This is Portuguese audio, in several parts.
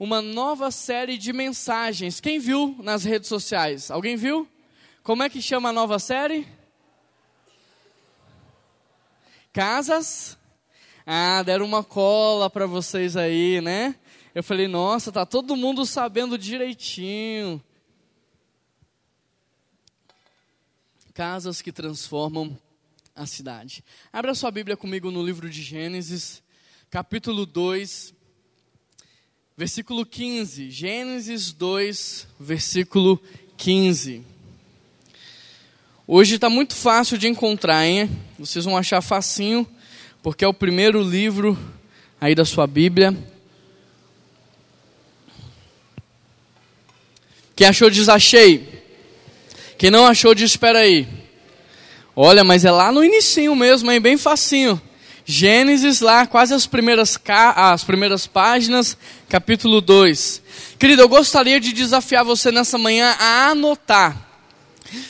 uma nova série de mensagens. Quem viu nas redes sociais? Alguém viu? Como é que chama a nova série? Casas. Ah, deram uma cola para vocês aí, né? Eu falei, nossa, tá todo mundo sabendo direitinho. Casas que transformam a cidade. Abra sua Bíblia comigo no livro de Gênesis, capítulo 2, versículo 15. Gênesis 2, versículo 15. Hoje está muito fácil de encontrar, hein? Vocês vão achar facinho, porque é o primeiro livro aí da sua Bíblia. Quem achou diz achei. Quem não achou diz espera aí. Olha, mas é lá no inicinho mesmo, hein? Bem facinho. Gênesis lá, quase as primeiras, as primeiras páginas, capítulo 2. Querido, eu gostaria de desafiar você nessa manhã a anotar.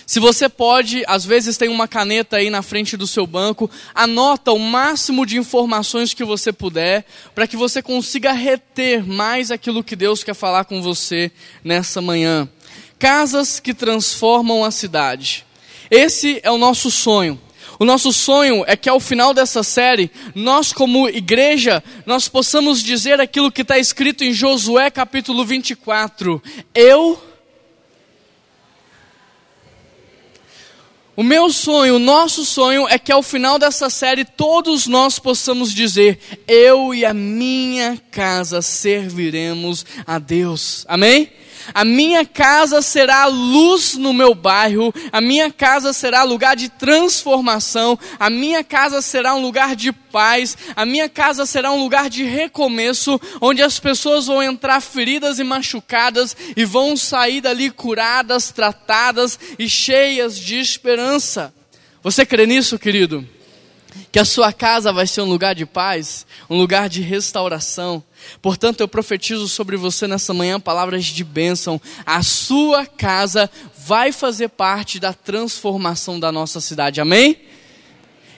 Se você pode, às vezes tem uma caneta aí na frente do seu banco, anota o máximo de informações que você puder, para que você consiga reter mais aquilo que Deus quer falar com você nessa manhã. Casas que transformam a cidade. Esse é o nosso sonho. O nosso sonho é que ao final dessa série, nós como igreja, nós possamos dizer aquilo que está escrito em Josué capítulo 24. Eu. O meu sonho, o nosso sonho é que ao final dessa série todos nós possamos dizer: Eu e a minha casa serviremos a Deus. Amém? A minha casa será luz no meu bairro, a minha casa será lugar de transformação, a minha casa será um lugar de paz, a minha casa será um lugar de recomeço, onde as pessoas vão entrar feridas e machucadas e vão sair dali curadas, tratadas e cheias de esperança. Você crê nisso, querido? Que a sua casa vai ser um lugar de paz, um lugar de restauração. Portanto, eu profetizo sobre você nessa manhã palavras de bênção. A sua casa vai fazer parte da transformação da nossa cidade. Amém?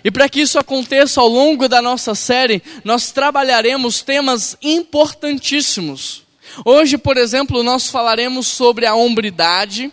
E para que isso aconteça ao longo da nossa série, nós trabalharemos temas importantíssimos. Hoje, por exemplo, nós falaremos sobre a hombridade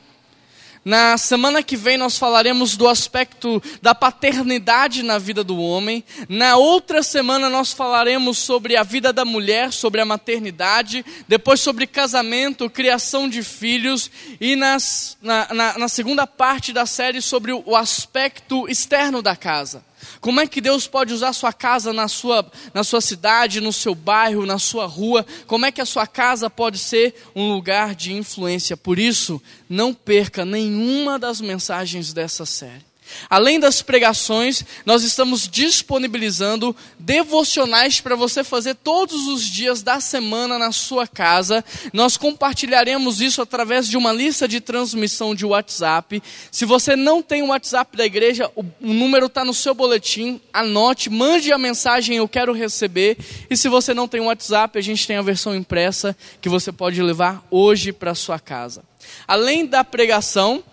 na semana que vem nós falaremos do aspecto da paternidade na vida do homem. Na outra semana nós falaremos sobre a vida da mulher, sobre a maternidade. Depois sobre casamento, criação de filhos. E nas, na, na, na segunda parte da série sobre o aspecto externo da casa. Como é que Deus pode usar sua casa na sua, na sua cidade, no seu bairro, na sua rua? Como é que a sua casa pode ser um lugar de influência? Por isso, não perca nenhuma das mensagens dessa série. Além das pregações, nós estamos disponibilizando devocionais para você fazer todos os dias da semana na sua casa. Nós compartilharemos isso através de uma lista de transmissão de WhatsApp. Se você não tem o WhatsApp da igreja, o, número está no seu boletim. Anote, mande a mensagem Eu quero receber. E se você não tem o WhatsApp, a gente tem a versão impressa que você pode levar hoje para sua casa. Além da pregação,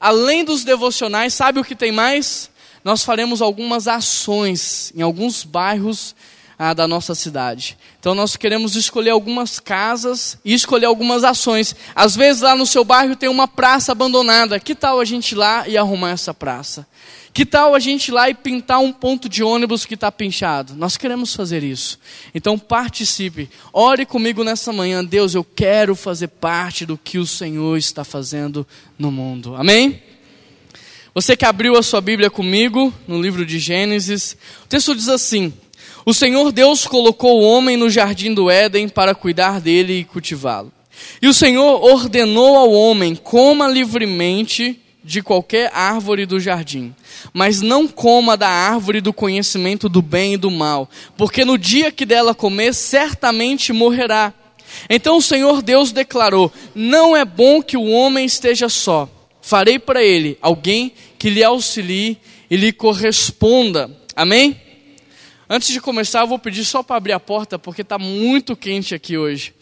Além dos devocionais, sabe o que tem mais? Nós faremos algumas ações em alguns bairros ah, da nossa cidade. Então nós queremos escolher algumas casas e escolher algumas ações. Às vezes lá no seu bairro tem uma praça abandonada. Que tal a gente ir lá e arrumar essa praça? Que tal a gente ir lá e pintar um ponto de ônibus que está pinchado? Nós queremos fazer isso. Então participe. Ore comigo nessa manhã. Deus, eu quero fazer parte do que o Senhor está fazendo no mundo. Amém? Você que abriu a sua Bíblia comigo no livro de Gênesis, o texto diz assim: O Senhor Deus colocou o homem no jardim do Éden para cuidar dele e cultivá-lo. E o Senhor ordenou ao homem: coma livremente de qualquer árvore do jardim, mas não coma da árvore do conhecimento do bem e do mal, porque no dia que dela comer, certamente morrerá. Então o Senhor Deus declarou: Não é bom que o homem esteja só. Farei para ele alguém que lhe auxilie e lhe corresponda. Amém? Antes de começar, eu vou pedir só para abrir a porta, porque está muito quente aqui hoje.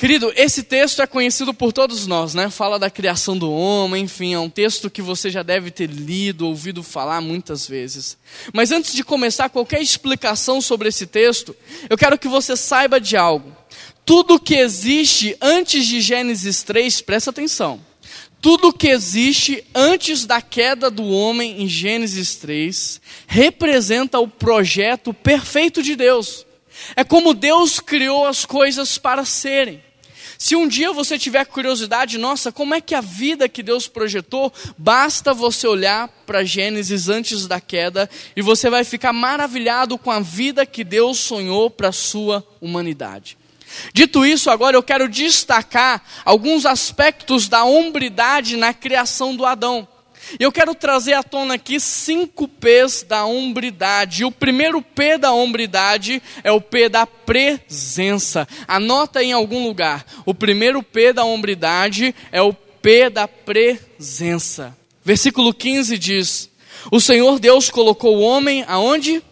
Querido, esse texto é conhecido por todos nós, né? Fala da criação do homem, enfim, é um texto que você já deve ter lido, ouvido falar muitas vezes. Mas antes de começar qualquer explicação sobre esse texto, eu quero que você saiba de algo. tudo que existe antes de Gênesis 3, presta atenção. Tudo que existe antes da queda do homem em Gênesis 3 representa o projeto perfeito de Deus. É como Deus criou as coisas para serem. Se um dia você tiver curiosidade, nossa, como é que a vida que Deus projetou, basta você olhar para Gênesis antes da queda e você vai ficar maravilhado com a vida que Deus sonhou para a sua humanidade. Dito isso, agora eu quero destacar alguns aspectos da hombridade na criação do Adão. Eu quero trazer à tona aqui cinco P's da hombridade. O primeiro P da hombridade é o P da presença. Anota em algum lugar. O primeiro P da hombridade é o P da presença. Versículo 15 diz: O Senhor Deus colocou o homem aonde?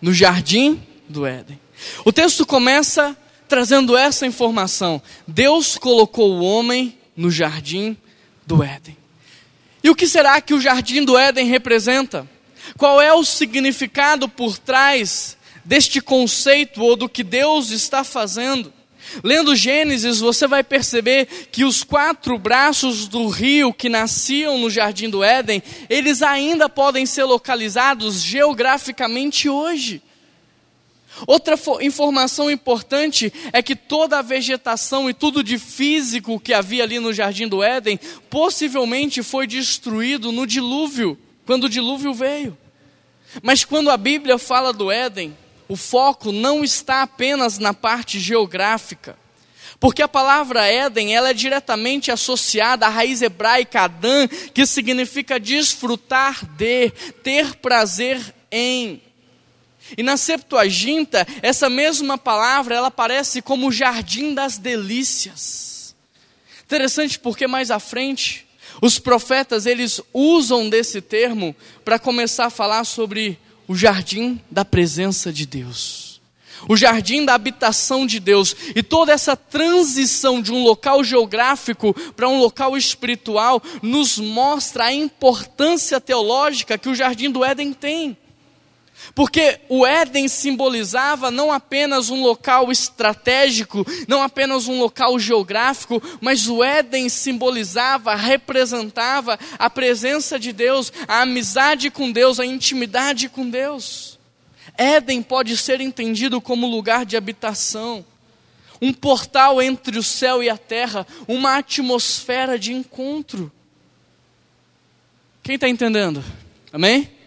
No jardim do Éden. O texto começa trazendo essa informação. Deus colocou o homem no jardim do Éden. E o que será que o jardim do Éden representa? Qual é o significado por trás deste conceito ou do que Deus está fazendo? Lendo Gênesis, você vai perceber que os quatro braços do rio que nasciam no jardim do Éden, eles ainda podem ser localizados geograficamente hoje. Outra informação importante é que toda a vegetação e tudo de físico que havia ali no jardim do Éden possivelmente foi destruído no dilúvio, quando o dilúvio veio. Mas quando a Bíblia fala do Éden, o foco não está apenas na parte geográfica. Porque a palavra Éden, ela é diretamente associada à raiz hebraica Adã, que significa desfrutar de, ter prazer em. E na Septuaginta, essa mesma palavra, ela aparece como jardim das delícias. Interessante porque mais à frente, os profetas, eles usam desse termo para começar a falar sobre o jardim da presença de Deus. O jardim da habitação de Deus e toda essa transição de um local geográfico para um local espiritual nos mostra a importância teológica que o jardim do Éden tem. Porque o Éden simbolizava não apenas um local estratégico, não apenas um local geográfico, mas o Éden simbolizava, representava a presença de Deus, a amizade com Deus, a intimidade com Deus. Éden pode ser entendido como lugar de habitação, um portal entre o céu e a terra, uma atmosfera de encontro. Quem está entendendo? Amém?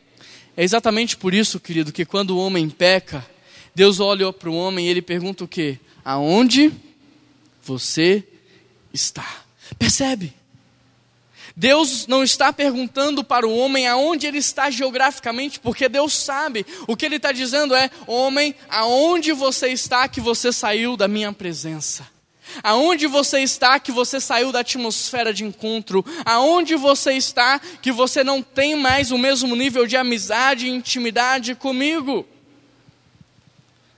É exatamente por isso, querido, que quando o homem peca, Deus olha para o homem e ele pergunta o quê? Aonde você está? Percebe? Deus não está perguntando para o homem aonde ele está geograficamente, porque Deus sabe. O que ele está dizendo é: homem, aonde você está que você saiu da minha presença? Aonde você está que você saiu da atmosfera de encontro? Aonde você está que você não tem mais o mesmo nível de amizade e intimidade comigo?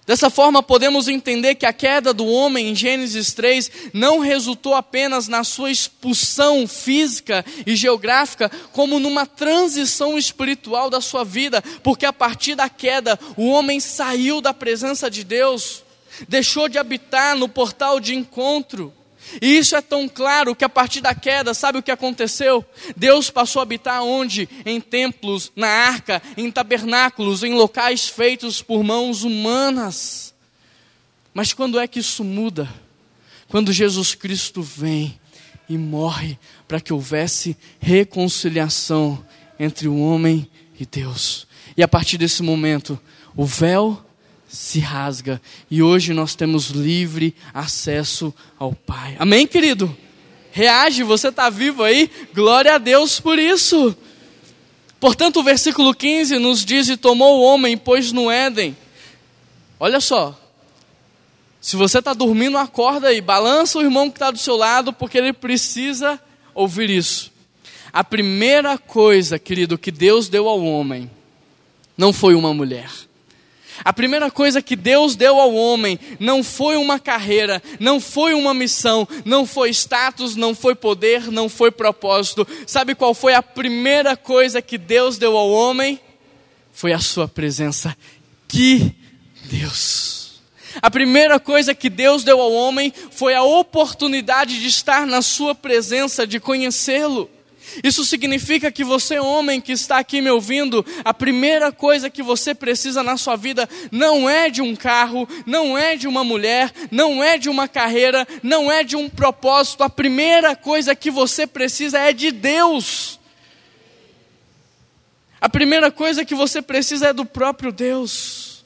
Dessa forma, podemos entender que a queda do homem em Gênesis 3 não resultou apenas na sua expulsão física e geográfica, como numa transição espiritual da sua vida, porque a partir da queda, o homem saiu da presença de Deus deixou de habitar no portal de encontro. E isso é tão claro que a partir da queda, sabe o que aconteceu? Deus passou a habitar onde? Em templos, na arca, em tabernáculos, em locais feitos por mãos humanas. Mas quando é que isso muda? Quando Jesus Cristo vem e morre para que houvesse reconciliação entre o homem e Deus. E a partir desse momento, o véu se rasga e hoje nós temos livre acesso ao Pai. Amém, querido? Reage, você está vivo aí? Glória a Deus por isso. Portanto, o versículo 15 nos diz: E tomou o homem, pôs no Éden. Olha só. Se você está dormindo, acorda aí, balança o irmão que está do seu lado, porque ele precisa ouvir isso. A primeira coisa, querido, que Deus deu ao homem, não foi uma mulher a primeira coisa que Deus deu ao homem não foi uma carreira, não foi uma missão, não foi status, não foi poder, não foi propósito. Sabe qual foi a primeira coisa que Deus deu ao homem? Foi a sua presença. Que Deus! A primeira coisa que Deus deu ao homem foi a oportunidade de estar na sua presença, de conhecê-lo. Isso significa que você, homem que está aqui me ouvindo, a primeira coisa que você precisa na sua vida não é de um carro, não é de uma mulher, não é de uma carreira, não é de um propósito. A primeira coisa que você precisa é de Deus. A primeira coisa que você precisa é do próprio Deus.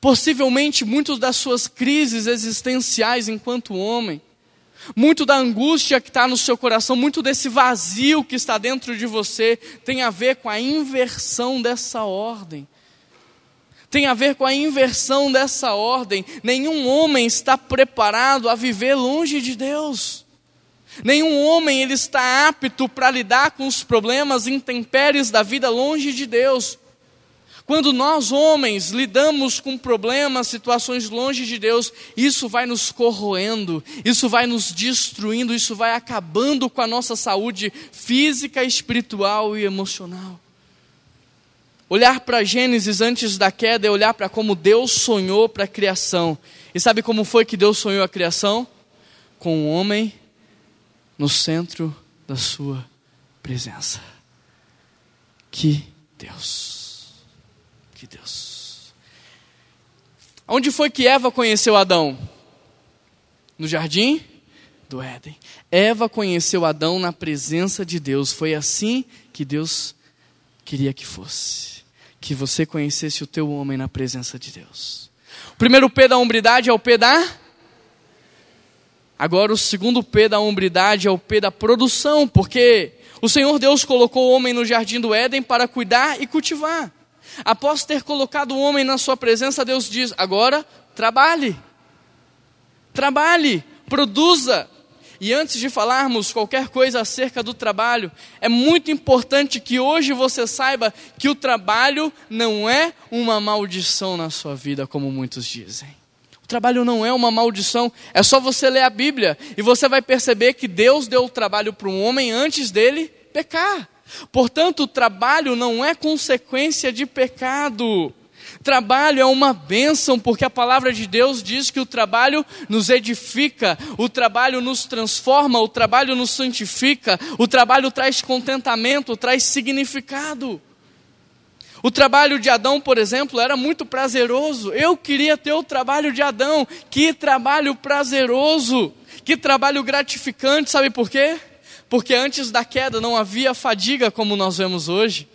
Possivelmente, muitas das suas crises existenciais enquanto homem, muito da angústia que está no seu coração, muito desse vazio que está dentro de você, tem a ver com a inversão dessa ordem. Tem a ver com a inversão dessa ordem. Nenhum homem está preparado a viver longe de Deus. Nenhum homem ele está apto para lidar com os problemas intempéries da vida longe de Deus. Quando nós, homens, lidamos com problemas, situações longe de Deus, isso vai nos corroendo, isso vai nos destruindo, isso vai acabando com a nossa saúde física, espiritual e emocional. Olhar para Gênesis antes da queda é olhar para como Deus sonhou para a criação. E sabe como foi que Deus sonhou a criação? Com o homem no centro da sua presença. Que Deus! de Deus. Onde foi que Eva conheceu Adão? No jardim do Éden. Eva conheceu Adão na presença de Deus. Foi assim que Deus queria que fosse. Que você conhecesse o teu homem na presença de Deus. O primeiro P da hombridade é o P da. Agora, o segundo P da hombridade é o P da produção, porque o Senhor Deus colocou o homem no jardim do Éden para cuidar e cultivar. Após ter colocado o homem na sua presença, Deus diz: agora trabalhe, trabalhe, produza. E antes de falarmos qualquer coisa acerca do trabalho, é muito importante que hoje você saiba que o trabalho não é uma maldição na sua vida, como muitos dizem. O trabalho não é uma maldição, é só você ler a Bíblia e você vai perceber que Deus deu o trabalho para um homem antes dele pecar. Portanto, o trabalho não é consequência de pecado. Trabalho é uma bênção, porque a palavra de Deus diz que o trabalho nos edifica, o trabalho nos transforma, o trabalho nos santifica, o trabalho traz contentamento, traz significado. O trabalho de Adão, por exemplo, era muito prazeroso. Eu queria ter o trabalho de Adão. Que trabalho prazeroso, que trabalho gratificante, sabe por quê? Porque antes da queda não havia fadiga como nós vemos hoje.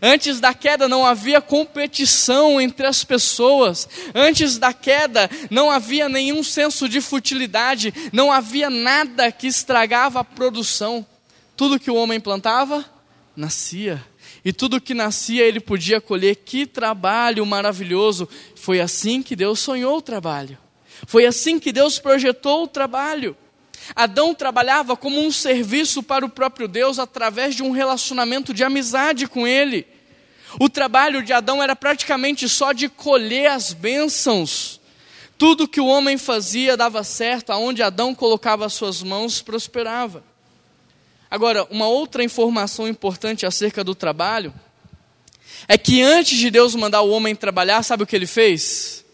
Antes da queda não havia competição entre as pessoas. Antes da queda não havia nenhum senso de futilidade. Não havia nada que estragava a produção. Tudo que o homem plantava, nascia. E tudo que nascia ele podia colher. Que trabalho maravilhoso! Foi assim que Deus sonhou o trabalho. Foi assim que Deus projetou o trabalho. Adão trabalhava como um serviço para o próprio Deus através de um relacionamento de amizade com Ele. O trabalho de Adão era praticamente só de colher as bênçãos. Tudo que o homem fazia dava certo, aonde Adão colocava as suas mãos, prosperava. Agora, uma outra informação importante acerca do trabalho é que antes de Deus mandar o homem trabalhar, sabe o que ele fez?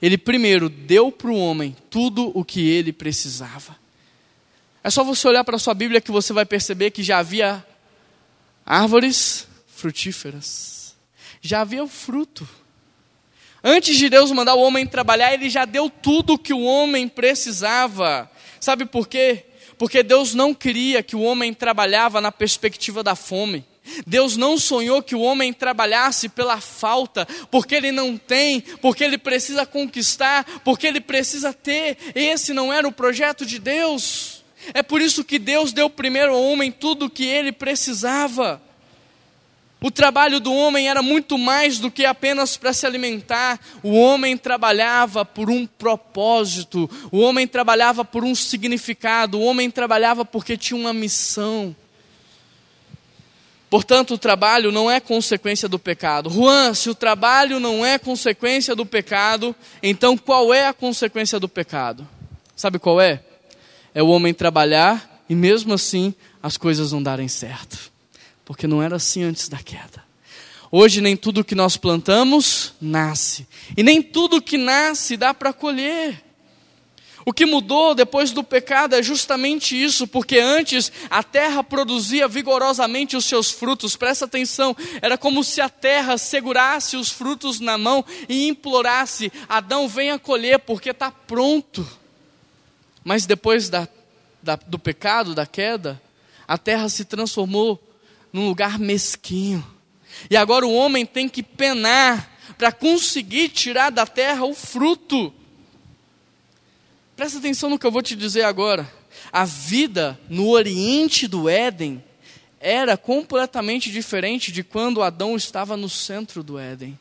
Ele primeiro deu para o homem tudo o que ele precisava. É só você olhar para a sua Bíblia que você vai perceber que já havia árvores frutíferas. Já havia o fruto. Antes de Deus mandar o homem trabalhar, ele já deu tudo o que o homem precisava. Sabe por quê? Porque Deus não queria que o homem trabalhava na perspectiva da fome. Deus não sonhou que o homem trabalhasse pela falta, porque ele não tem, porque ele precisa conquistar, porque ele precisa ter. Esse não era o projeto de Deus. É por isso que Deus deu primeiro ao homem tudo o que ele precisava. O trabalho do homem era muito mais do que apenas para se alimentar. O homem trabalhava por um propósito, o homem trabalhava por um significado, o homem trabalhava porque tinha uma missão. Portanto, o trabalho não é consequência do pecado. Juan, se o trabalho não é consequência do pecado, então qual é a consequência do pecado? Sabe qual é? É o homem trabalhar e mesmo assim as coisas não darem certo. Porque não era assim antes da queda. Hoje nem tudo que nós plantamos nasce, e nem tudo que nasce dá para colher. O que mudou depois do pecado é justamente isso, porque antes a terra produzia vigorosamente os seus frutos, presta atenção, era como se a terra segurasse os frutos na mão e implorasse: Adão, venha colher, porque está pronto. Mas depois da, da, do pecado, da queda, a terra se transformou num lugar mesquinho, e agora o homem tem que penar para conseguir tirar da terra o fruto. Presta atenção no que eu vou te dizer agora. A vida no oriente do Éden era completamente diferente de quando Adão estava no centro do Éden.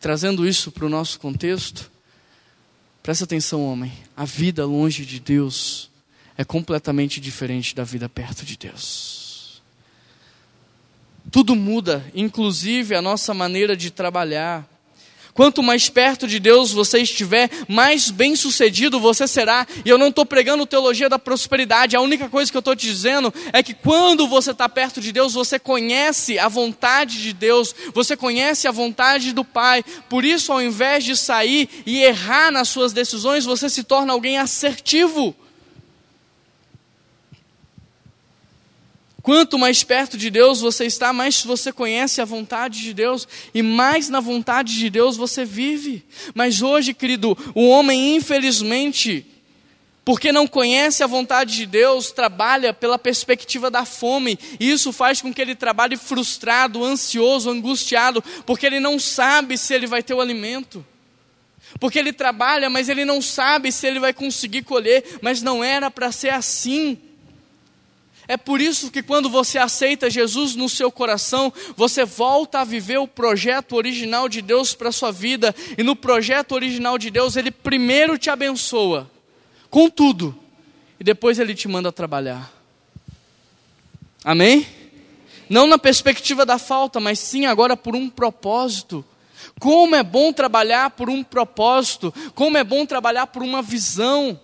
Trazendo isso para o nosso contexto, presta atenção, homem. A vida longe de Deus é completamente diferente da vida perto de Deus. Tudo muda, inclusive a nossa maneira de trabalhar, Quanto mais perto de Deus você estiver, mais bem sucedido você será. E eu não estou pregando teologia da prosperidade, a única coisa que eu estou te dizendo é que quando você está perto de Deus, você conhece a vontade de Deus, você conhece a vontade do Pai. Por isso, ao invés de sair e errar nas suas decisões, você se torna alguém assertivo. Quanto mais perto de Deus você está, mais você conhece a vontade de Deus e mais na vontade de Deus você vive. Mas hoje, querido, o homem, infelizmente, porque não conhece a vontade de Deus, trabalha pela perspectiva da fome, e isso faz com que ele trabalhe frustrado, ansioso, angustiado, porque ele não sabe se ele vai ter o alimento. Porque ele trabalha, mas ele não sabe se ele vai conseguir colher, mas não era para ser assim. É por isso que quando você aceita Jesus no seu coração, você volta a viver o projeto original de Deus para a sua vida. E no projeto original de Deus, Ele primeiro te abençoa com tudo, e depois Ele te manda trabalhar. Amém? Não na perspectiva da falta, mas sim agora por um propósito. Como é bom trabalhar por um propósito, como é bom trabalhar por uma visão.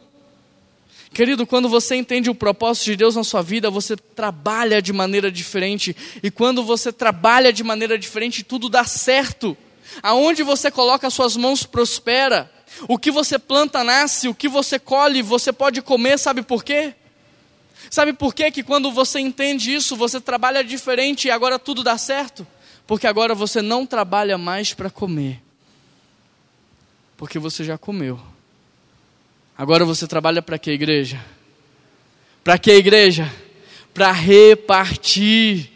Querido, quando você entende o propósito de Deus na sua vida, você trabalha de maneira diferente. E quando você trabalha de maneira diferente, tudo dá certo. Aonde você coloca as suas mãos prospera. O que você planta nasce, o que você colhe, você pode comer, sabe por quê? Sabe por quê que quando você entende isso, você trabalha diferente e agora tudo dá certo? Porque agora você não trabalha mais para comer. Porque você já comeu. Agora você trabalha para que igreja? Para que igreja? Para repartir.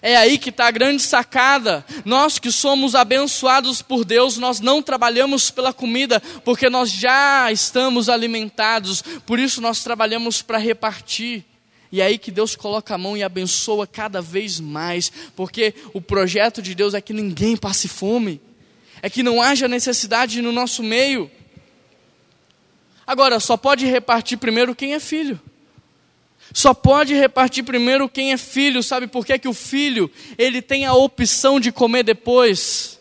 É aí que está a grande sacada. Nós que somos abençoados por Deus, nós não trabalhamos pela comida, porque nós já estamos alimentados. Por isso nós trabalhamos para repartir. E é aí que Deus coloca a mão e abençoa cada vez mais, porque o projeto de Deus é que ninguém passe fome, é que não haja necessidade no nosso meio. Agora, só pode repartir primeiro quem é filho. Só pode repartir primeiro quem é filho. Sabe por que, que o filho ele tem a opção de comer depois?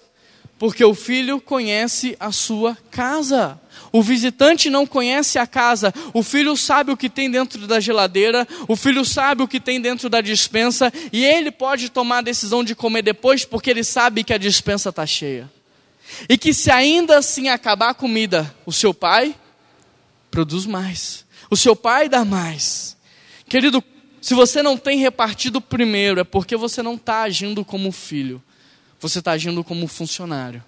Porque o filho conhece a sua casa. O visitante não conhece a casa. O filho sabe o que tem dentro da geladeira. O filho sabe o que tem dentro da dispensa. E ele pode tomar a decisão de comer depois, porque ele sabe que a dispensa está cheia. E que se ainda assim acabar a comida, o seu pai produz mais. O seu pai dá mais. Querido, se você não tem repartido primeiro, é porque você não está agindo como filho, você está agindo como funcionário.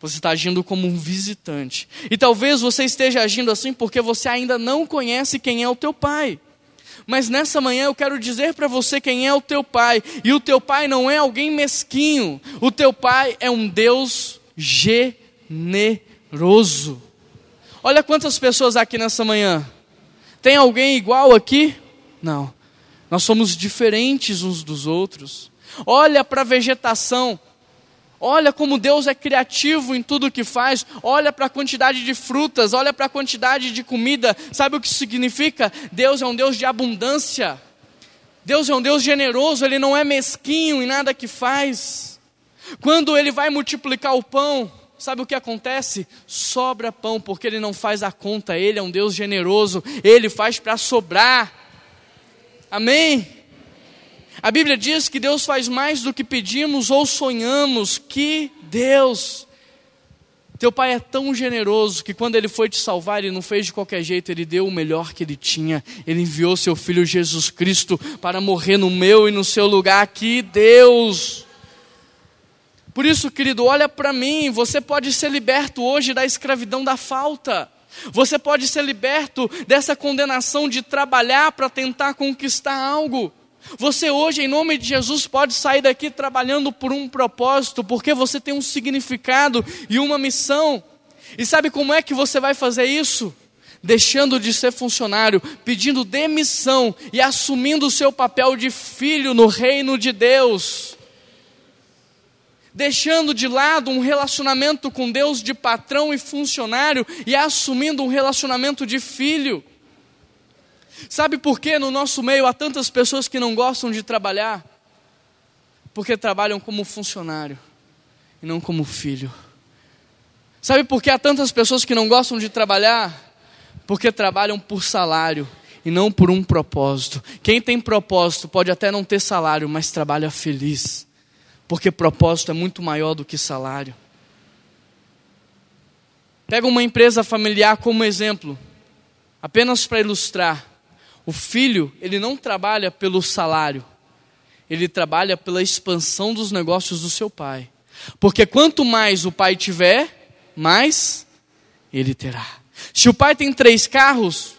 Você está agindo como um visitante. E talvez você esteja agindo assim porque você ainda não conhece quem é o teu pai. Mas nessa manhã eu quero dizer para você quem é o teu pai. E o teu pai não é alguém mesquinho. O teu pai é um Deus generoso. Olha quantas pessoas aqui nessa manhã. Tem alguém igual aqui? Não. Nós somos diferentes uns dos outros. Olha para a vegetação. Olha como Deus é criativo em tudo que faz. Olha para a quantidade de frutas, olha para a quantidade de comida. Sabe o que significa? Deus é um Deus de abundância. Deus é um Deus generoso, ele não é mesquinho em nada que faz. Quando ele vai multiplicar o pão, sabe o que acontece? Sobra pão, porque ele não faz a conta, ele é um Deus generoso, ele faz para sobrar. Amém? A Bíblia diz que Deus faz mais do que pedimos ou sonhamos. Que Deus! Teu pai é tão generoso que quando ele foi te salvar, ele não fez de qualquer jeito, ele deu o melhor que ele tinha. Ele enviou seu filho Jesus Cristo para morrer no meu e no seu lugar. Que Deus! Por isso, querido, olha para mim, você pode ser liberto hoje da escravidão da falta. Você pode ser liberto dessa condenação de trabalhar para tentar conquistar algo. Você hoje, em nome de Jesus, pode sair daqui trabalhando por um propósito, porque você tem um significado e uma missão. E sabe como é que você vai fazer isso? Deixando de ser funcionário, pedindo demissão e assumindo o seu papel de filho no reino de Deus. Deixando de lado um relacionamento com Deus de patrão e funcionário e assumindo um relacionamento de filho. Sabe por que no nosso meio há tantas pessoas que não gostam de trabalhar? Porque trabalham como funcionário e não como filho. Sabe por que há tantas pessoas que não gostam de trabalhar? Porque trabalham por salário e não por um propósito. Quem tem propósito pode até não ter salário, mas trabalha feliz. Porque propósito é muito maior do que salário. Pega uma empresa familiar como exemplo, apenas para ilustrar. O filho, ele não trabalha pelo salário, ele trabalha pela expansão dos negócios do seu pai. Porque quanto mais o pai tiver, mais ele terá. Se o pai tem três carros,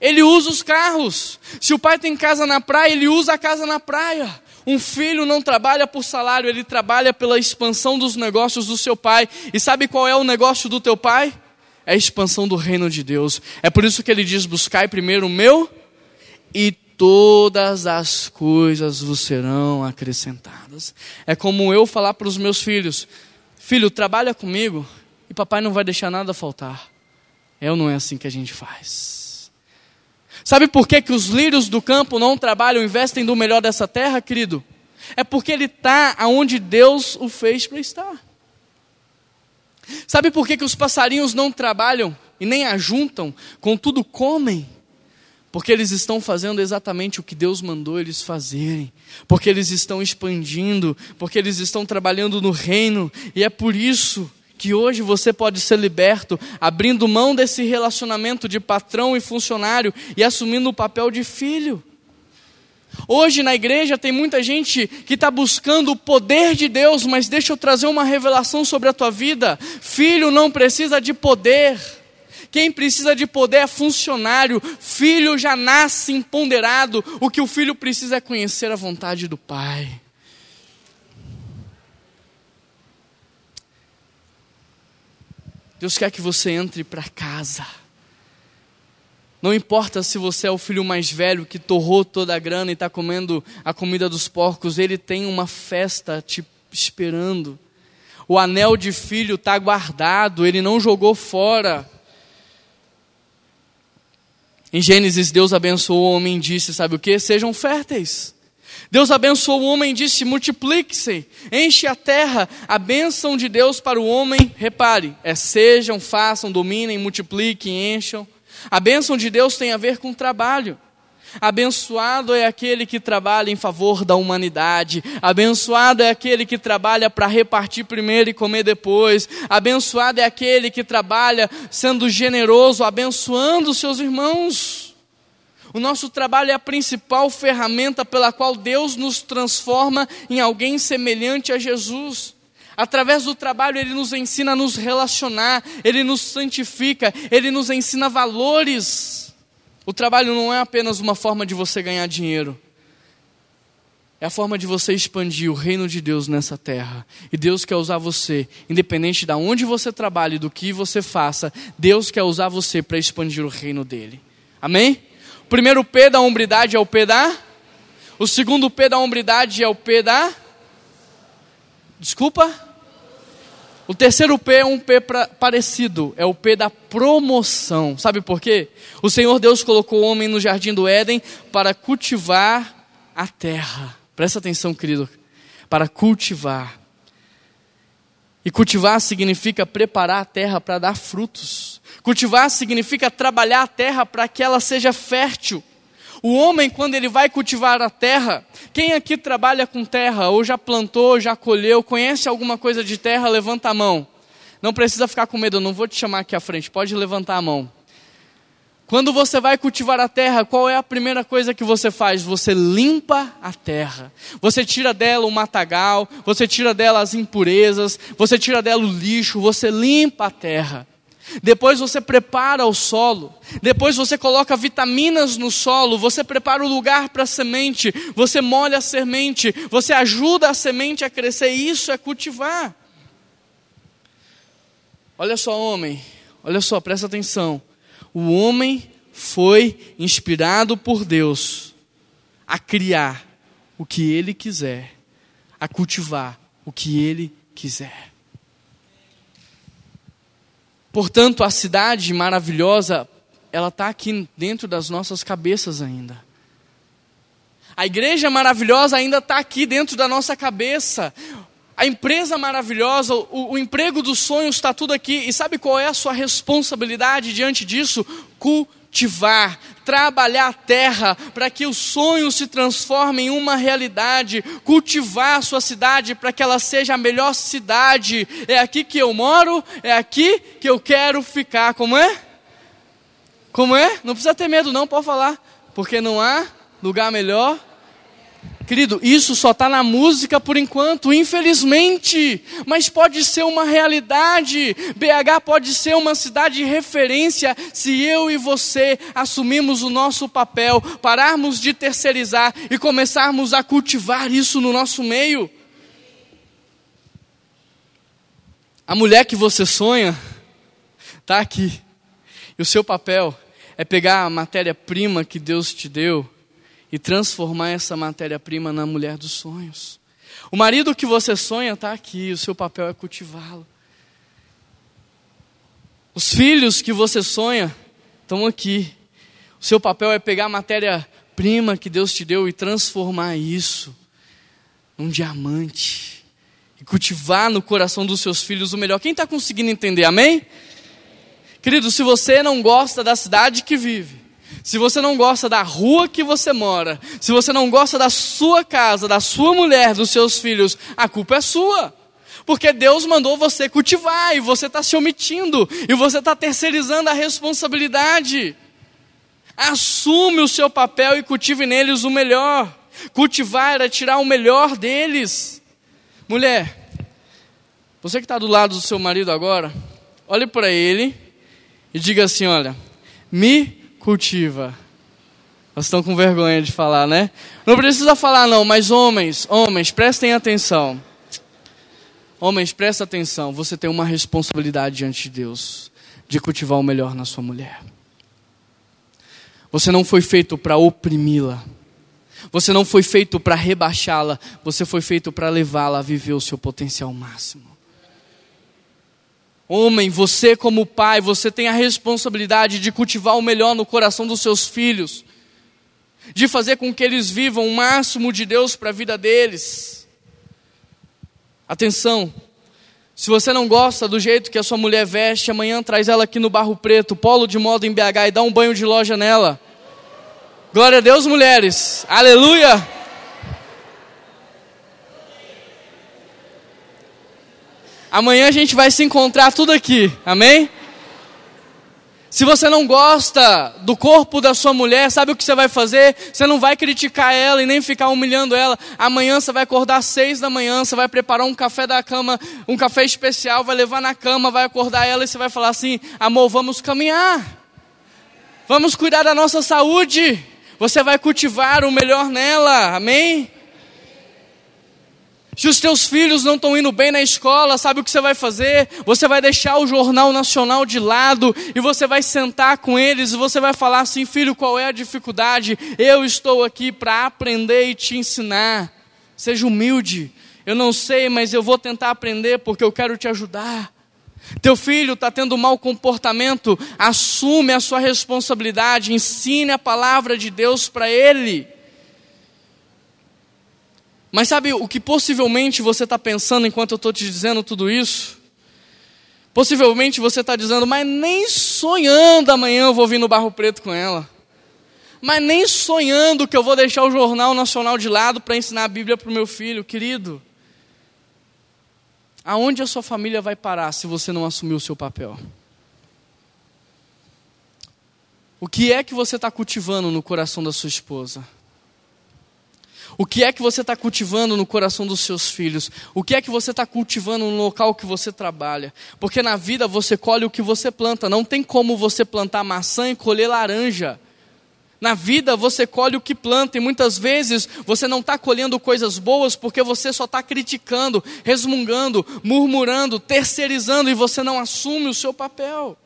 ele usa os carros. Se o pai tem casa na praia, ele usa a casa na praia. Um filho não trabalha por salário, ele trabalha pela expansão dos negócios do seu pai. E sabe qual é o negócio do teu pai? É a expansão do reino de Deus. É por isso que ele diz: buscai primeiro o meu e todas as coisas vos serão acrescentadas. É como eu falar para os meus filhos: Filho, trabalha comigo e papai não vai deixar nada faltar. É ou não é assim que a gente faz? Sabe por que, que os lírios do campo não trabalham, investem do melhor dessa terra, querido? É porque ele está aonde Deus o fez para estar. Sabe por que, que os passarinhos não trabalham e nem ajuntam, contudo comem? porque eles estão fazendo exatamente o que Deus mandou eles fazerem, porque eles estão expandindo, porque eles estão trabalhando no reino, e é por isso que hoje você pode ser liberto, abrindo mão desse relacionamento de patrão e funcionário e assumindo o papel de filho. Hoje na igreja tem muita gente que está buscando o poder de Deus, mas deixa eu trazer uma revelação sobre a tua vida: filho não precisa de poder. Quem precisa de poder é funcionário. Filho já nasce empoderado. O que o filho precisa é conhecer a vontade do pai. Deus quer que você entre para casa. Não importa se você é o filho mais velho que torrou toda a grana e está comendo a comida dos porcos, ele tem uma festa te esperando. O anel de filho está guardado, ele não jogou fora. Em Gênesis, Deus abençoou o homem e disse: Sabe o que? Sejam férteis. Deus abençoou o homem e disse: Multiplique-se, enche a terra. A bênção de Deus para o homem, repare, é sejam, façam, dominem, multipliquem, encham. A bênção de Deus tem a ver com trabalho. Abençoado é aquele que trabalha em favor da humanidade. Abençoado é aquele que trabalha para repartir primeiro e comer depois. Abençoado é aquele que trabalha sendo generoso, abençoando os seus irmãos. O nosso trabalho é a principal ferramenta pela qual Deus nos transforma em alguém semelhante a Jesus. Através do trabalho, Ele nos ensina a nos relacionar, Ele nos santifica, Ele nos ensina valores. O trabalho não é apenas uma forma de você ganhar dinheiro. É a forma de você expandir o reino de Deus nessa terra. E Deus quer usar você, independente de onde você trabalhe, do que você faça, Deus quer usar você para expandir o reino dele. Amém? O primeiro P da hombridade é o P da. O segundo P da hombridade é o P da. Desculpa? O terceiro P é um P pra, parecido, é o P da promoção. Sabe por quê? O Senhor Deus colocou o homem no jardim do Éden para cultivar a terra. Presta atenção, querido. Para cultivar. E cultivar significa preparar a terra para dar frutos. Cultivar significa trabalhar a terra para que ela seja fértil. O homem, quando ele vai cultivar a terra, quem aqui trabalha com terra, ou já plantou, já colheu, conhece alguma coisa de terra, levanta a mão. Não precisa ficar com medo, eu não vou te chamar aqui à frente, pode levantar a mão. Quando você vai cultivar a terra, qual é a primeira coisa que você faz? Você limpa a terra. Você tira dela o matagal, você tira dela as impurezas, você tira dela o lixo, você limpa a terra. Depois você prepara o solo, depois você coloca vitaminas no solo, você prepara o lugar para a semente, você molha a semente, você ajuda a semente a crescer, isso é cultivar. Olha só, homem, olha só, presta atenção. O homem foi inspirado por Deus a criar o que ele quiser, a cultivar o que ele quiser. Portanto, a cidade maravilhosa, ela está aqui dentro das nossas cabeças ainda. A igreja maravilhosa ainda está aqui dentro da nossa cabeça. A empresa maravilhosa, o, o emprego dos sonhos está tudo aqui. E sabe qual é a sua responsabilidade diante disso? Cultivar, trabalhar a terra para que o sonho se transforme em uma realidade, cultivar a sua cidade para que ela seja a melhor cidade. É aqui que eu moro, é aqui que eu quero ficar. Como é? Como é? Não precisa ter medo, não, pode falar. Porque não há lugar melhor Querido, isso só está na música por enquanto, infelizmente, mas pode ser uma realidade. BH pode ser uma cidade de referência se eu e você assumirmos o nosso papel, pararmos de terceirizar e começarmos a cultivar isso no nosso meio. A mulher que você sonha está aqui, e o seu papel é pegar a matéria-prima que Deus te deu e transformar essa matéria-prima na mulher dos sonhos. O marido que você sonha está aqui, o seu papel é cultivá-lo. Os filhos que você sonha estão aqui. O seu papel é pegar a matéria-prima que Deus te deu e transformar isso num diamante. E cultivar no coração dos seus filhos o melhor. Quem está conseguindo entender? Amém? Querido, se você não gosta da cidade que vive, se você não gosta da rua que você mora, se você não gosta da sua casa, da sua mulher, dos seus filhos, a culpa é sua. Porque Deus mandou você cultivar e você está se omitindo e você está terceirizando a responsabilidade. Assume o seu papel e cultive neles o melhor. Cultivar é tirar o melhor deles. Mulher, você que está do lado do seu marido agora, olhe para ele e diga assim: olha, me cultiva. Nós estão com vergonha de falar, né? Não precisa falar não, mas homens, homens, prestem atenção. Homens, prestem atenção. Você tem uma responsabilidade diante de Deus de cultivar o melhor na sua mulher. Você não foi feito para oprimi-la. Você não foi feito para rebaixá-la. Você foi feito para levá-la a viver o seu potencial máximo. Homem, você como pai, você tem a responsabilidade de cultivar o melhor no coração dos seus filhos, de fazer com que eles vivam o máximo de Deus para a vida deles. Atenção, se você não gosta do jeito que a sua mulher veste, amanhã traz ela aqui no Barro Preto, polo de moda em BH e dá um banho de loja nela. Glória a Deus, mulheres. Aleluia. Amanhã a gente vai se encontrar tudo aqui, amém? Se você não gosta do corpo da sua mulher, sabe o que você vai fazer? Você não vai criticar ela e nem ficar humilhando ela. Amanhã você vai acordar às seis da manhã, você vai preparar um café da cama, um café especial, vai levar na cama, vai acordar ela e você vai falar assim: amor, vamos caminhar, vamos cuidar da nossa saúde. Você vai cultivar o melhor nela, amém? Se os teus filhos não estão indo bem na escola, sabe o que você vai fazer? Você vai deixar o jornal nacional de lado e você vai sentar com eles e você vai falar assim: filho, qual é a dificuldade? Eu estou aqui para aprender e te ensinar. Seja humilde. Eu não sei, mas eu vou tentar aprender porque eu quero te ajudar. Teu filho está tendo mau comportamento, assume a sua responsabilidade, ensine a palavra de Deus para ele. Mas sabe o que possivelmente você está pensando enquanto eu estou te dizendo tudo isso? Possivelmente você está dizendo, mas nem sonhando amanhã eu vou vir no Barro Preto com ela. Mas nem sonhando que eu vou deixar o Jornal Nacional de lado para ensinar a Bíblia para o meu filho, querido. Aonde a sua família vai parar se você não assumir o seu papel? O que é que você está cultivando no coração da sua esposa? O que é que você está cultivando no coração dos seus filhos? O que é que você está cultivando no local que você trabalha? Porque na vida você colhe o que você planta. Não tem como você plantar maçã e colher laranja. Na vida você colhe o que planta e muitas vezes você não está colhendo coisas boas porque você só está criticando, resmungando, murmurando, terceirizando e você não assume o seu papel.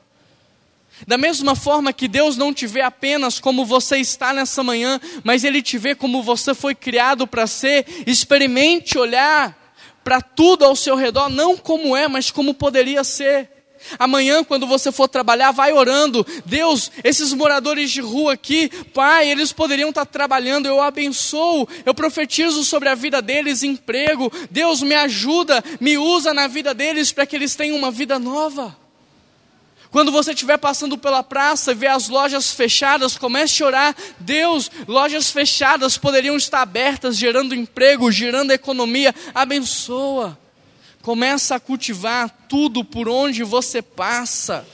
Da mesma forma que Deus não te vê apenas como você está nessa manhã, mas Ele te vê como você foi criado para ser, experimente olhar para tudo ao seu redor, não como é, mas como poderia ser. Amanhã, quando você for trabalhar, vai orando. Deus, esses moradores de rua aqui, Pai, eles poderiam estar trabalhando. Eu abençoo, eu profetizo sobre a vida deles emprego. Deus me ajuda, me usa na vida deles para que eles tenham uma vida nova. Quando você estiver passando pela praça e ver as lojas fechadas, comece a orar. Deus, lojas fechadas poderiam estar abertas, gerando emprego, gerando economia. Abençoa. Começa a cultivar tudo por onde você passa.